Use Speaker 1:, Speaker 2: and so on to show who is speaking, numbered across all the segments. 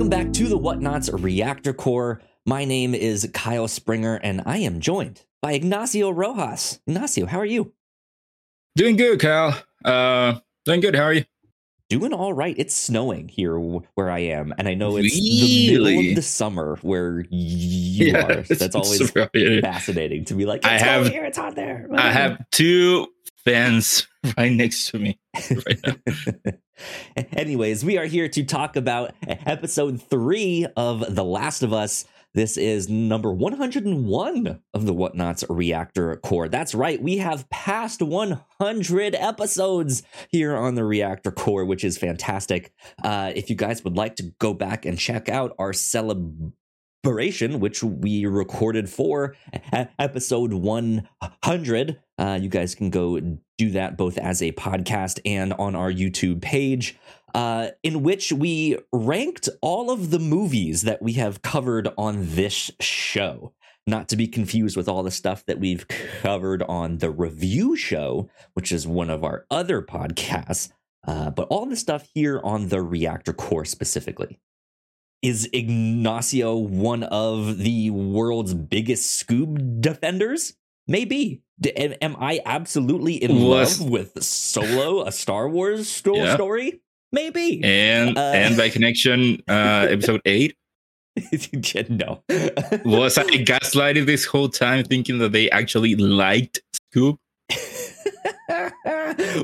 Speaker 1: Welcome back to the Whatnauts Reactor Corps. My name is Kyle Springer, and I am joined by Ignacio Rojas. Ignacio, how are you?
Speaker 2: Doing good, Kyle. Uh, doing good. How are you?
Speaker 1: Doing all right. It's snowing here where I am, and I know it's the middle of the summer where you yeah, are. That's always fascinating to be like. I have here. It's hot there.
Speaker 2: I have two fans right next to me right
Speaker 1: Anyways, we are here to talk about episode three of The Last of Us. This is number 101 of the Whatnauts Reactor Corps. That's right, we have passed 100 episodes here on the Reactor Corps, which is fantastic. Uh, if you guys would like to go back and check out our celebration, which we recorded for episode 100, uh, you guys can go do that both as a podcast and on our YouTube page uh, in which we ranked all of the movies that we have covered on this show. Not to be confused with all the stuff that we've covered on the review show, which is one of our other podcasts, uh, but all the stuff here on the Reactor Corps specifically. Is Ignacio one of the world's biggest Scoob defenders? Maybe. Am I absolutely in love with Solo, a Star Wars sto- yeah. story? Maybe.
Speaker 2: And uh, and by connection, uh, episode eight.
Speaker 1: no.
Speaker 2: Was I gaslighted this whole time thinking that they actually liked Scoob?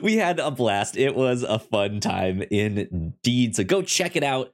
Speaker 1: we had a blast. It was a fun time indeed. So go check it out.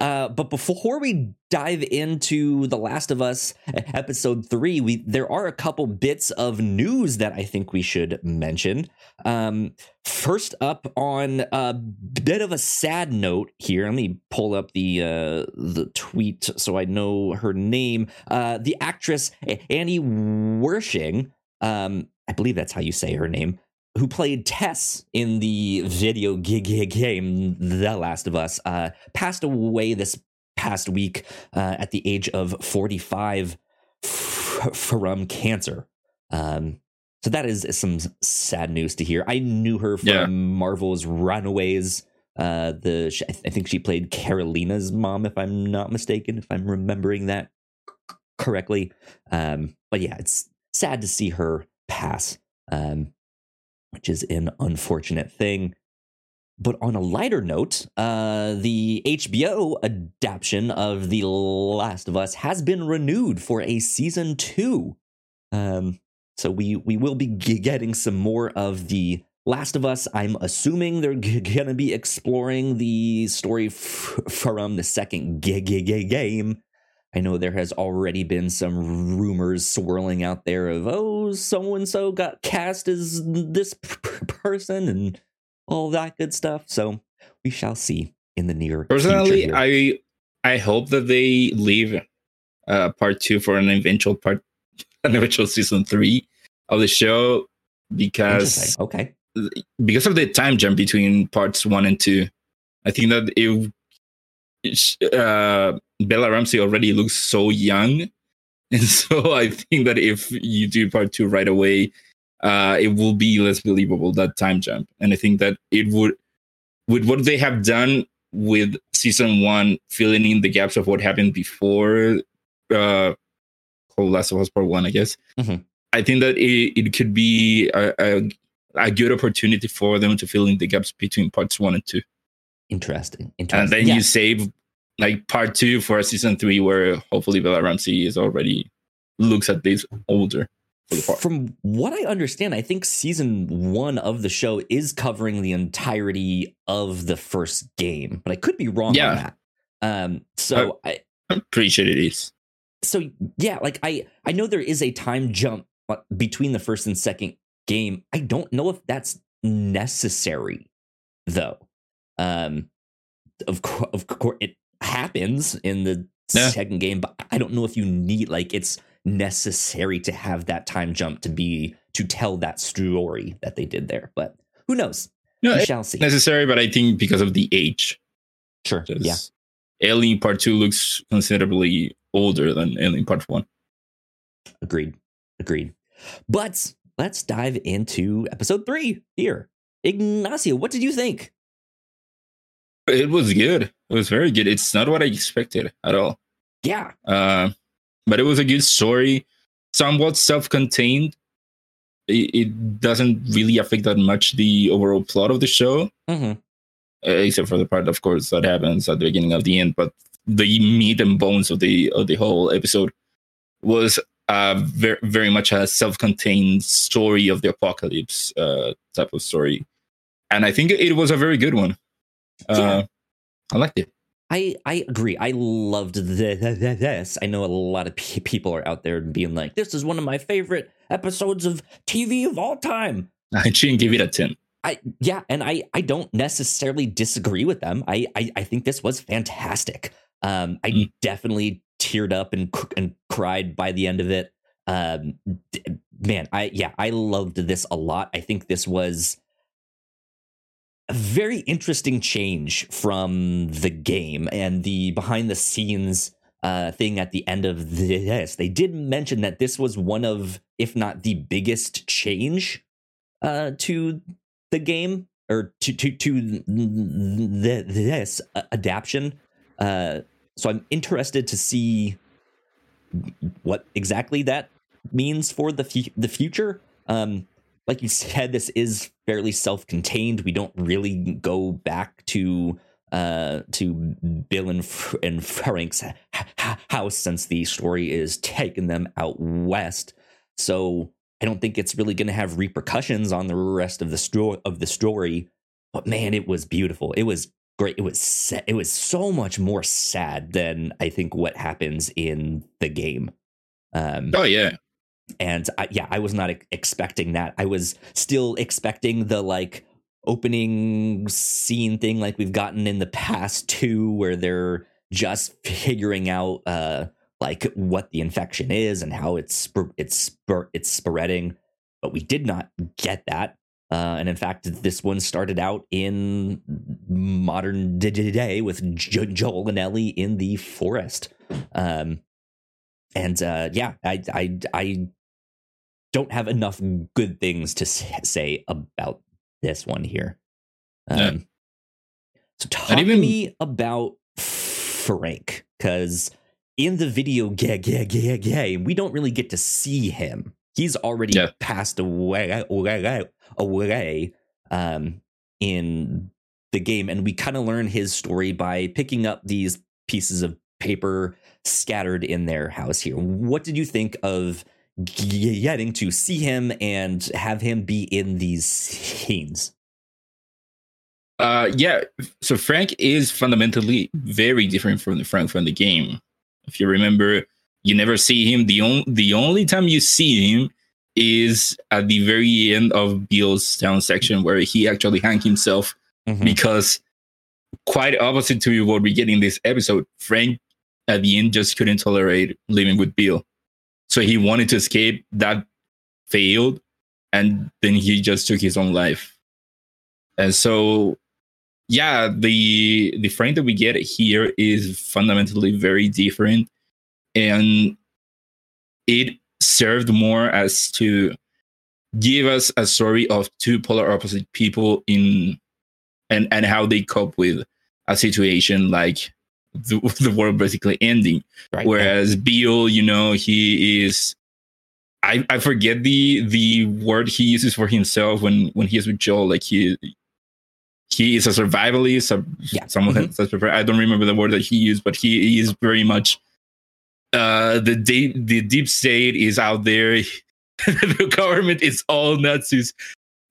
Speaker 1: Uh, but before we dive into The Last of Us episode three, we there are a couple bits of news that I think we should mention. Um, first up, on a bit of a sad note here, let me pull up the uh, the tweet so I know her name. Uh, the actress Annie Wersching, um, I believe that's how you say her name who played Tess in the video game The Last of Us, uh, passed away this past week uh, at the age of 45 f- from cancer. Um, so that is some sad news to hear. I knew her from yeah. Marvel's Runaways. Uh, the I think she played Karolina's mom, if I'm not mistaken, if I'm remembering that correctly. Um, but yeah, it's sad to see her pass. Um, which is an unfortunate thing. But on a lighter note, uh, the HBO adaptation of The Last of Us has been renewed for a season two. Um, so we we will be getting some more of the Last of Us. I'm assuming they're g- gonna be exploring the story f- from the second g- g- game I know there has already been some rumors swirling out there of, oh, so and so got cast as this p- person and all that good stuff. So we shall see in the near
Speaker 2: Personally, I I hope that they leave uh, part two for an eventual part, an eventual season three of the show because
Speaker 1: okay
Speaker 2: because of the time jump between parts one and two. I think that it uh, Bella Ramsey already looks so young. And so I think that if you do part two right away, uh, it will be less believable that time jump. And I think that it would, with what they have done with season one, filling in the gaps of what happened before uh, whole Last of Us Part One, I guess. Mm-hmm. I think that it, it could be a, a, a, good opportunity for them to fill in the gaps between parts one and two.
Speaker 1: Interesting. Interesting.
Speaker 2: And then yeah. you save like part two for season three, where hopefully Bella Ramsey is already looks at this older.
Speaker 1: From what I understand, I think season one of the show is covering the entirety of the first game, but I could be wrong yeah. on that. Um, so I,
Speaker 2: pretty sure it is.
Speaker 1: So yeah, like I I know there is a time jump uh, between the first and second game. I don't know if that's necessary though. Um, of course, of course, it happens in the yeah. second game, but I don't know if you need like it's necessary to have that time jump to be to tell that story that they did there. But who knows?
Speaker 2: No, we shall see. Necessary, but I think because of the age.
Speaker 1: Sure. Yeah.
Speaker 2: Alien Part Two looks considerably older than Alien Part One.
Speaker 1: Agreed. Agreed. But let's dive into episode three here. Ignacio, what did you think?
Speaker 2: It was good. it was very good. It's not what I expected at all.
Speaker 1: Yeah.
Speaker 2: Uh, but it was a good story, somewhat self-contained. It, it doesn't really affect that much the overall plot of the show,
Speaker 1: hmm
Speaker 2: uh, except for the part, of course, that happens at the beginning of the end. But the meat and bones of the of the whole episode was uh, very very much a self-contained story of the apocalypse uh, type of story, and I think it was a very good one. Uh,
Speaker 1: Yeah.
Speaker 2: I liked it.
Speaker 1: I I agree. I loved th- th- th- this. I know a lot of pe- people are out there being like, "This is one of my favorite episodes of TV of all time."
Speaker 2: I shouldn't give it a ten.
Speaker 1: I yeah, and I I don't necessarily disagree with them. I I, I think this was fantastic. Um, I
Speaker 2: Mm.
Speaker 1: definitely teared up and and cried by the end of it. Um, man, I yeah, I loved this a lot. I think this was a very interesting change from the game and the behind the scenes uh, thing at the end of this. They did mention that this was one of, if not the biggest change uh, to the game or to to to the, this adaptation. Uh, so I'm interested to see what exactly that means for the fu- the future. Um, like you said, this is fairly self-contained. We don't really go back to uh, to Bill and, F- and Frank's h- h- house since the story is taking them out west. So I don't think it's really going to have repercussions on the rest of the story of the story. But man, it was beautiful. It was great. It was sa- it was so much more sad than I think what happens in the game. Um,
Speaker 2: Oh yeah,
Speaker 1: and I, yeah, I was not expecting that. I was still expecting the like opening scene thing, like we've gotten in the past too, where they're just figuring out uh like what the infection is and how it's it's it's spreading. But we did not get that. Uh, and in fact, this one started out in modern day with jo- Joel and Ellie in the forest. Um, and uh, yeah, I, I, I don't have enough good things to say about this one here. Um,
Speaker 2: Yeah.
Speaker 1: So talk to me about Frank, because in the video ga- ga- ga- game, we don't really get to see him. He's already
Speaker 2: Yeah.
Speaker 1: passed away, away, away um, in the game, and we kind of learn his story by picking up these pieces of paper scattered in their house here. What did you think of getting to see him and have him be in these scenes?
Speaker 2: uh, yeah. So Frank is fundamentally very different from the Frank from the game. If you remember, you never see him. The only the only time you see him is at the very end of Bill's town section where he actually hung himself
Speaker 1: Mhm.
Speaker 2: because quite opposite to what we get in this episode, Frank at the end just couldn't tolerate living with Bill. So he wanted to escape, that failed, and then he just took his own life. And so yeah, the the Frank that we get here is fundamentally very different. And it served more as to give us a story of two polar opposite people in and and how they cope with a situation like the, the world basically ending
Speaker 1: Right?
Speaker 2: whereas bill you know he is I, I forget the the word he uses for himself when when he is with joel like he he is a survivalist a,
Speaker 1: Yeah.
Speaker 2: someone
Speaker 1: Mhm.
Speaker 2: prepared. i don't remember the word that he used but he, he is very much uh the deep the deep state is out there the government is all nazis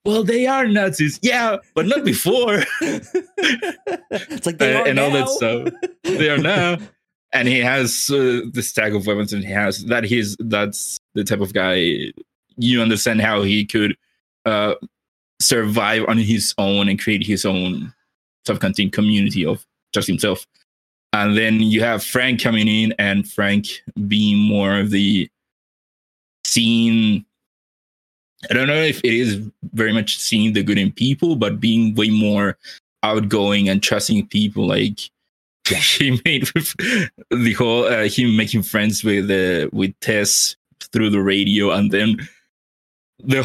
Speaker 2: well they are nazis yeah but not before
Speaker 1: it's like they
Speaker 2: Uh,
Speaker 1: are
Speaker 2: and all that
Speaker 1: now.
Speaker 2: stuff. they are now and he has uh, the stack of weapons and he has that he's that's the type of guy you understand how he could uh survive on his own and create his own self-contained community of just himself and then you have frank coming in and frank being more of the scene i don't know if it is very much seeing the good in people but being way more outgoing and trusting people like he made with the whole uh, him making friends with uh, with Tess through the radio and then the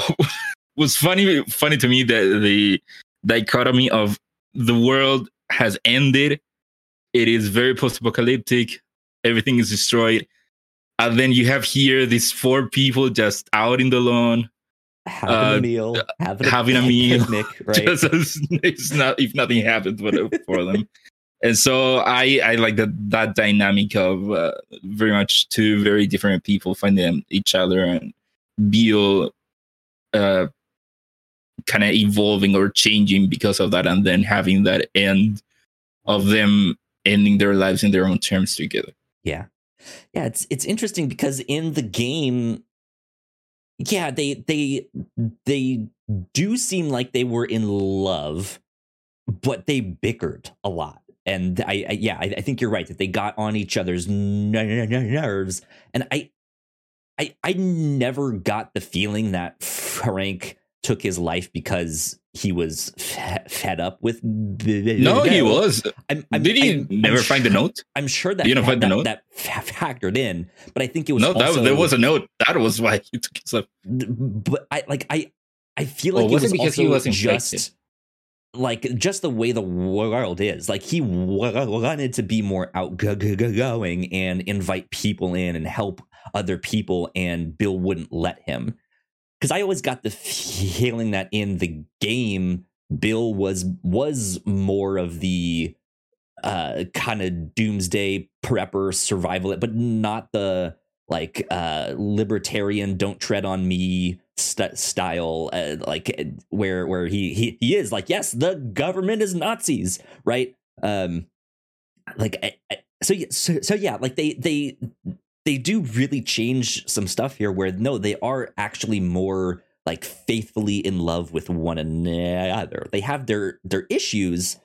Speaker 2: was funny funny to me that the dichotomy of the world has ended It is very post-apocalyptic. Everything is destroyed, and then you have here these four people just out in the lawn,
Speaker 1: having
Speaker 2: Uh,
Speaker 1: a meal, having a,
Speaker 2: having a meal,
Speaker 1: picnic, right?
Speaker 2: just it's not if nothing happens for, them. And so I I like that that dynamic of uh, very much two very different people finding each other and Beale uh, kind of evolving or changing because of that, and then having that end of them ending their lives in their own terms together.
Speaker 1: Yeah. Yeah, it's it's interesting because in the game yeah, they they they do seem like they were in love, but they bickered a lot. And I, I yeah, I, I think you're right that they got on each other's nerves and I I I never got the feeling that Frank took his life because he was fe- fed up with The,
Speaker 2: No, he was.
Speaker 1: I'm, I'm,
Speaker 2: Did he
Speaker 1: I'm-
Speaker 2: never find the note?
Speaker 1: I'm sure that
Speaker 2: You don't find the note?
Speaker 1: that fa- factored in, but I think it was
Speaker 2: No, that
Speaker 1: also,
Speaker 2: was, there was a note. That was why he took his life.
Speaker 1: but I like I I feel like
Speaker 2: was
Speaker 1: it
Speaker 2: it
Speaker 1: was
Speaker 2: because
Speaker 1: also
Speaker 2: he was
Speaker 1: just
Speaker 2: infected?
Speaker 1: like just the way the world is. Like he wanted to be more outgoing and invite people in and help other people, and Bill wouldn't let him. Because I always got the feeling that in the game, Bill was was more of the uh kind of doomsday prepper survival but not the like uh libertarian don't tread on me st- style uh, like uh, where where he, he he is like yes the government is nazis right? Um like I, I, so so, so yeah like they they they do really change some stuff here where no they are actually more like faithfully in love with one another. They have their their issues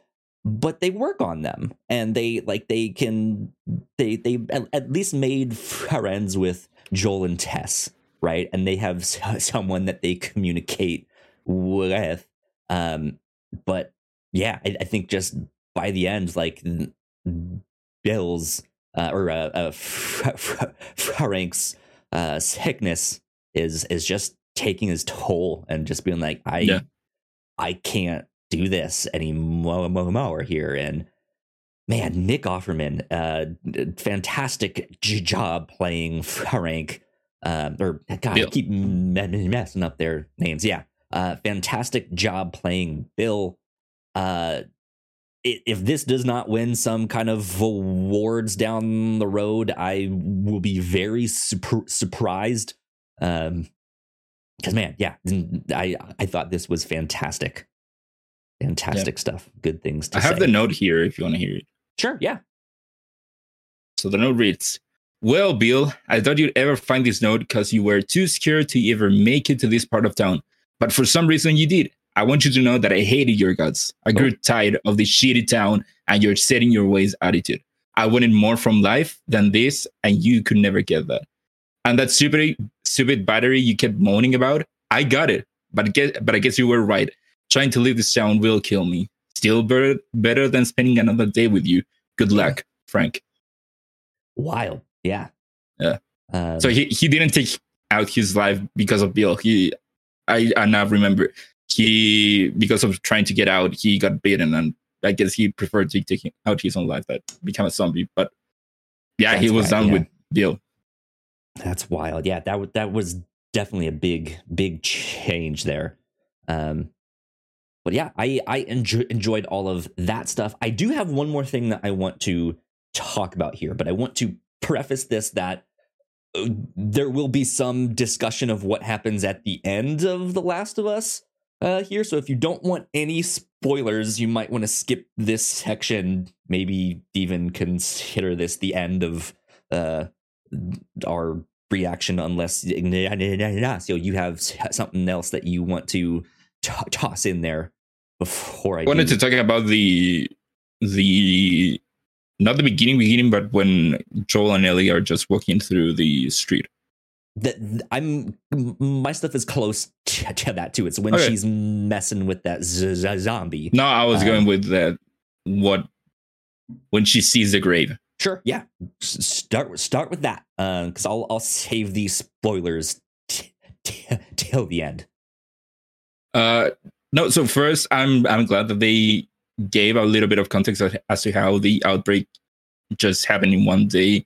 Speaker 1: but they work on them. And they like they can they they at, least made friends with Joel and Tess right? And they have someone that they communicate with. Um but yeah I, I think just by the end like Bill's uh, or uh, uh, Frank's uh, sickness is is just taking his toll and just being like I
Speaker 2: Yeah.
Speaker 1: I can't do this anymore here and man Nick Offerman uh fantastic j- job playing Frank um or god I
Speaker 2: Bill.
Speaker 1: keep me- messing up their names yeah uh fantastic job playing Bill uh i- if this does not win some kind of awards down the road, I will be very surpr- surprised. Um, because man, yeah, I I thought this was fantastic, fantastic stuff. Good things to
Speaker 2: I have
Speaker 1: say.
Speaker 2: the note here if you want to hear it.
Speaker 1: Sure, yeah.
Speaker 2: So the note reads Well, Bill, I thought you'd ever find this note because you were too scared to ever make it to this part of town. But for some reason you did. I want you to know that I hated your guts. I grew tired of this shitty town and your setting your ways attitude. I wanted more from life than this, and you could never get that. And that stupid, stupid battery you kept moaning about, I got it. But I guess, but I guess you were right. Trying to leave this town will kill me. Still better, better than spending another day with you. Good luck, Frank.
Speaker 1: Wild, yeah,
Speaker 2: Yeah.
Speaker 1: Um,
Speaker 2: So he, he didn't take out his life because of Bill. He I I now remember he because of trying to get out, he got bitten and I guess he preferred to take out his own life that become a zombie. But yeah, he was
Speaker 1: right,
Speaker 2: done
Speaker 1: yeah.
Speaker 2: with Bill.
Speaker 1: That's wild. Yeah, that w- that was definitely a big big change there. Um but yeah, I I enjo- enjoyed all of that stuff. I do have one more thing that I want to talk about here, but I want to preface this that uh, there will be some discussion of what happens at the end of The Last of Us uh, here. So if you don't want any spoilers, you might want to skip this section. Maybe even consider this the end of uh, our reaction, unless so you have something else that you want to t- toss in there before I
Speaker 2: I wanted
Speaker 1: do.
Speaker 2: to talk about the the not the beginning beginning, but when Joel and Ellie are just walking through the street.
Speaker 1: That I'm my stuff is close to, to that too. It's when
Speaker 2: Okay.
Speaker 1: she's messing with that z- z- zombie.
Speaker 2: No, I was
Speaker 1: Um,
Speaker 2: going with that what when she sees the grave.
Speaker 1: Sure, yeah. S- Start with start with that, Uh because I'll I'll save these spoilers t- t- till the end.
Speaker 2: Uh, no. So first, I'm I'm glad that they gave a little bit of context as to how the outbreak just happened in one day.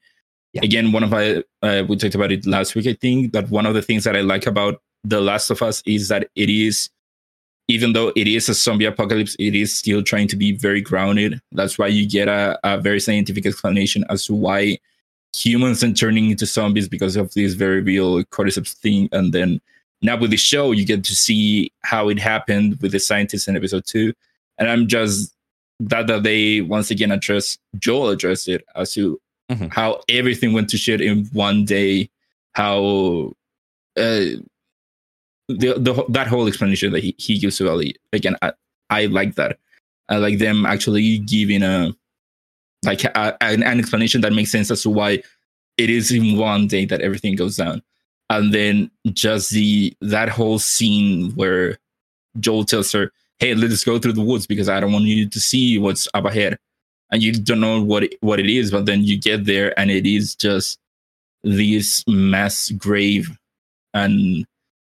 Speaker 2: Yeah. Again, one of my uh, we talked about it last week. I think that one of the things that I like about The Last of Us is that it is, even though it is a zombie apocalypse, it is still trying to be very grounded. That's why you get a, a very scientific explanation as to why humans are turning into zombies because of this very real cordyceps thing. And then now with the show, you get to see how it happened with the scientists in episode two. And I'm just that that they once again address Joel addressed it as to mm-hmm. how everything went to shit in one day, how uh, the, the that whole explanation that he, he gives to Ellie again, I, I like that. I like them actually giving a like a, an, an explanation that makes sense as to why it is in one day that everything goes down and then just the that whole scene where Joel tells her, "Hey, let's go through the woods because I don't want you to see what's up ahead," and you don't know what it, what it is, but then you get there and it is just this mass grave, and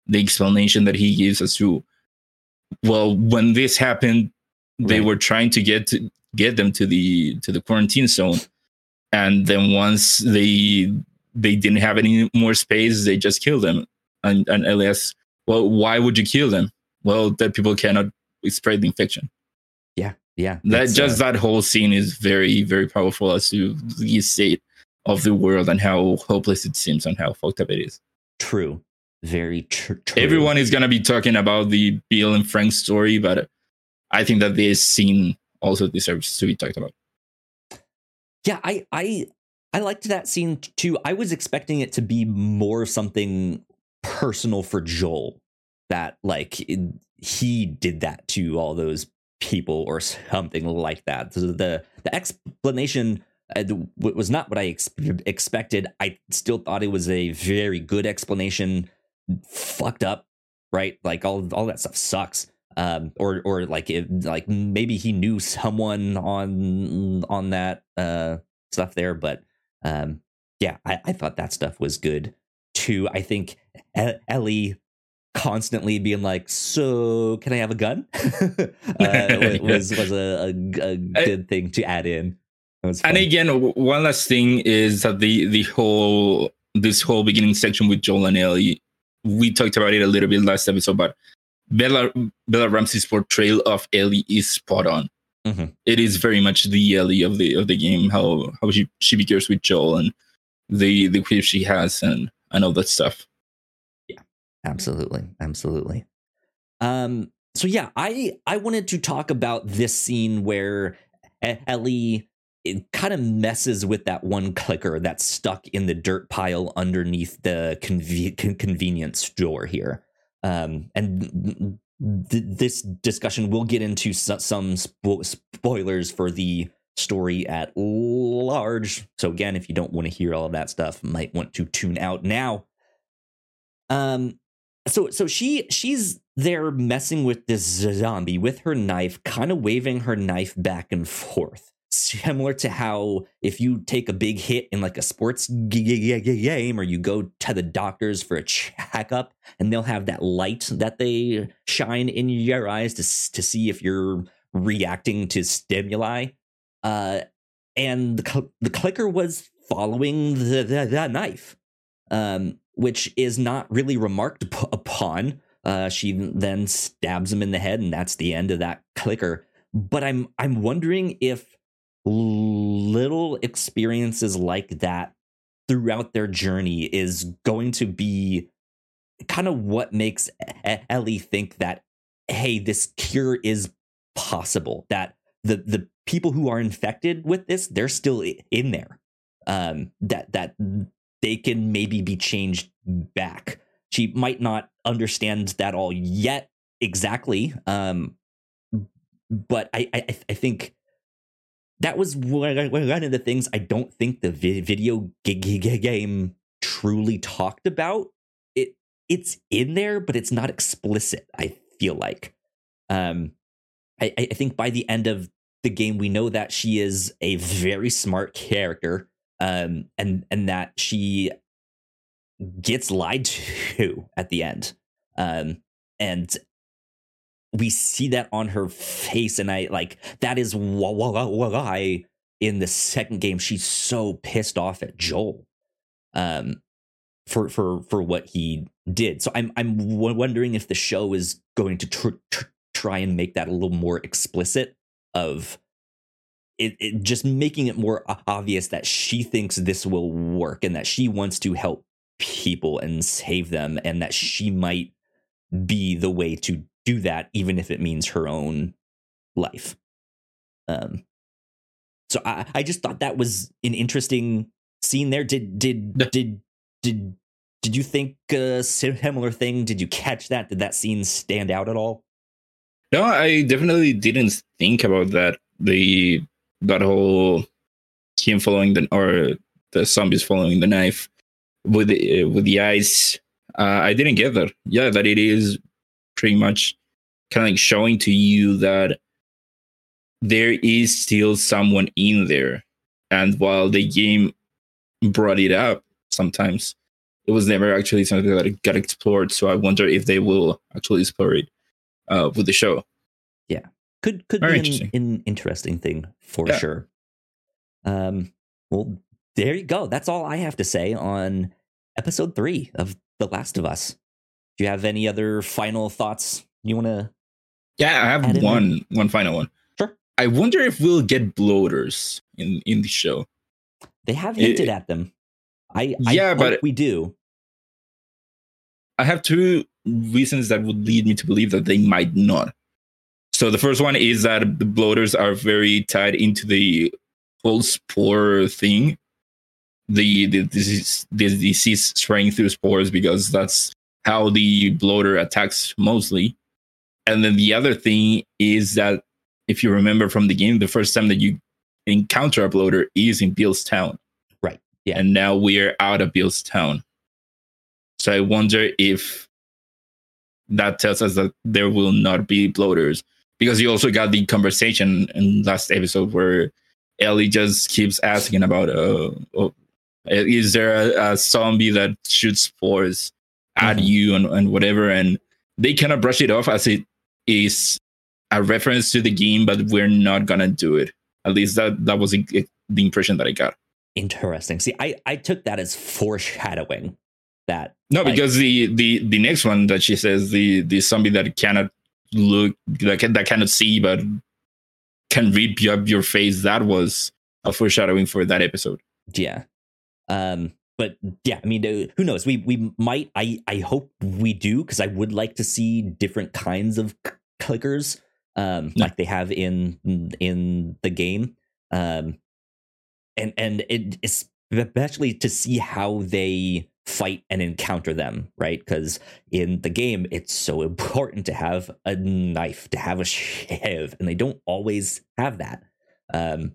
Speaker 2: the explanation that he gives as to, well, when this happened, they right. were trying to get to get them to the to the quarantine zone, and then once they they didn't have any more space. They just killed them. And, and Elias, well, why would you kill them? Well, that people cannot spread the infection.
Speaker 1: Yeah, yeah.
Speaker 2: That just uh, that whole scene is very, very powerful as to the state of the world and how hopeless it seems and how fucked up it is.
Speaker 1: True, very tr- true.
Speaker 2: Everyone is gonna be talking about the Bill and Frank story, but I think that this scene also deserves to be talked about.
Speaker 1: Yeah, I, I, I liked that scene too. I was expecting it to be more something personal for Joel that like it, he did that to all those people or something like that. The the explanation uh, was not what I ex- expected. I still thought it was a very good explanation. Fucked up, right? Like all all that stuff sucks. Um, or or like if like maybe he knew someone on on that uh stuff there, but um, yeah, I, I thought that stuff was good too. I think Ellie constantly being like, "So, can I have a gun?" uh, was was a, a, a good thing to add in.
Speaker 2: And again, one last thing is that the the whole this whole beginning section with Joel and Ellie, we talked about it a little bit last episode, but Bella Bella Ramsey's portrayal of Ellie is spot on. Mm-hmm. It is very much the Ellie of the of the game. How how she she begins with Joel and the the grief she has and and all that stuff.
Speaker 1: Yeah, absolutely, absolutely. Um. So yeah, I I wanted to talk about this scene where Ellie it kind of messes with that one clicker that's stuck in the dirt pile underneath the conve- convenience store here. Um, and th- this discussion will get into some spo- spoilers for the story at large. So again, if you don't want to hear all of that stuff, might want to tune out now. Um so so she she's there messing with this zombie with her knife, kind of waving her knife back and forth. Similar to how if you take a big hit in like a sports game or you go to the doctors for a checkup and they'll have that light that they shine in your eyes to, to see if you're reacting to stimuli. Uh, and the, cl- the clicker was following the, the, the knife. Um, which is not really remarked upon. Uh, she then stabs him in the head and that's the end of that clicker. But i'm i'm wondering if little experiences like that throughout their journey is going to be kind of what makes Ellie think that hey this cure is possible that the the people who are infected with this they're still in there. Um that that they can maybe be changed back she might not understand that all yet exactly um but i i, I think that was one of the things I don't think the video game truly talked about. It it's in there, but it's not explicit. I feel like, um, I, I think by the end of the game, we know that she is a very smart character, um, and and that she gets lied to at the end, um, and we see that on her face, and I like that is why in the second game she's so pissed off at Joel, um, for for for what he did. So I'm I'm wondering if the show is going to tr- tr- try and make that a little more explicit of it, it, just making it more obvious that she thinks this will work and that she wants to help people and save them and that she might be the way to do that even if it means her own life. Um so i i just thought that was an interesting scene there. Did did did did did you think a similar thing? Did you catch that? Did that scene stand out at all?
Speaker 2: No i definitely didn't think about that. The that whole him following the or the zombies following the knife with the, uh, with the eyes. Uh, I didn't get that. Yeah, that it is pretty much kind of like showing to you that there is still someone in there, and while the game brought it up sometimes, it was never actually something that got explored. So I wonder if they will actually explore it uh, with the show.
Speaker 1: Yeah, could could Very be an, an, interesting thing for yeah. sure. Um, well, there you go. That's all I have to say on episode three of The Last of Us. Do you have any other final thoughts you want to?
Speaker 2: Yeah, I have one one final one.
Speaker 1: Sure.
Speaker 2: I wonder if we'll get bloaters in in the show.
Speaker 1: They have hinted it, at them. I, I yeah, but we do.
Speaker 2: I have two reasons that would lead me to believe that they might not. So the first one is that the bloaters are very tied into the whole spore thing. The, the disease, the disease spraying through spores because that's how the bloater attacks mostly. And then the other thing is that if you remember from the game, the first time that you encounter a bloater is in Bill's town.
Speaker 1: Right.
Speaker 2: Yeah. And now we're out of Bill's town. So I wonder if that tells us that there will not be bloaters because you also got the conversation in last episode where Ellie just keeps asking about uh, oh, is there a, a, zombie that shoots spores at mm-hmm. you and, and whatever? And they kind of brush it off as it is a reference to the game but we're not gonna do it. At least that that was a, a, the impression that i got.
Speaker 1: Interesting. See i i took that as foreshadowing that
Speaker 2: no like, because the the the next one that she says the the zombie that cannot look that, can, that cannot see but can read your, your face that was a foreshadowing for that episode.
Speaker 1: Yeah. Um but yeah i mean uh, who knows? We we might i i hope we do because i would like to see different kinds of clickers um yeah. like they have in in the game. Um and and it especially to see how they fight and encounter them, right? Because in the game, it's so important to have a knife, to have a shiv, and they don't always have that. Um,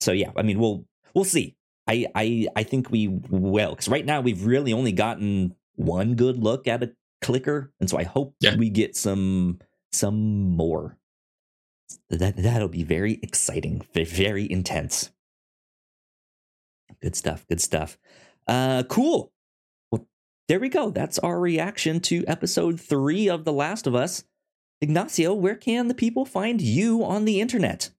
Speaker 1: so yeah, I mean, we'll we'll see. I I I think we will because right now we've really only gotten one good look at a clicker, and so I hope yeah. we get some some more. That that'll be very exciting, very intense. Good stuff. Good stuff. Uh, cool. Well, there we go. That's our reaction to episode three of The Last of Us. Ignacio, where can the people find you on the internet?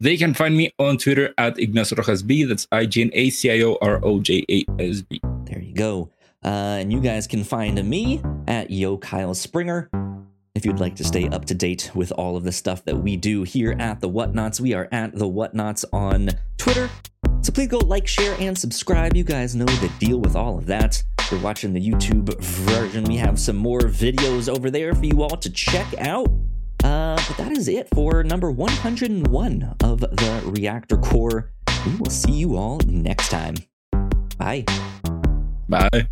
Speaker 2: They can find me on Twitter at Ignacio Rojas B. That's I G N A C I O R O J A S B.
Speaker 1: There you go. Uh, and you guys can find me at Yo Kyle Springer. If you'd like to stay up to date with all of the stuff that we do here at the Whatnauts, we are at the Whatnauts on Twitter, so please go like, share, and subscribe. You guys know the deal with all of that. If you're watching the YouTube version, we have some more videos over there for you all to check out. Uh, but that is it for number 101 of the Reactor Corps. We will see you all next time. Bye.
Speaker 2: Bye.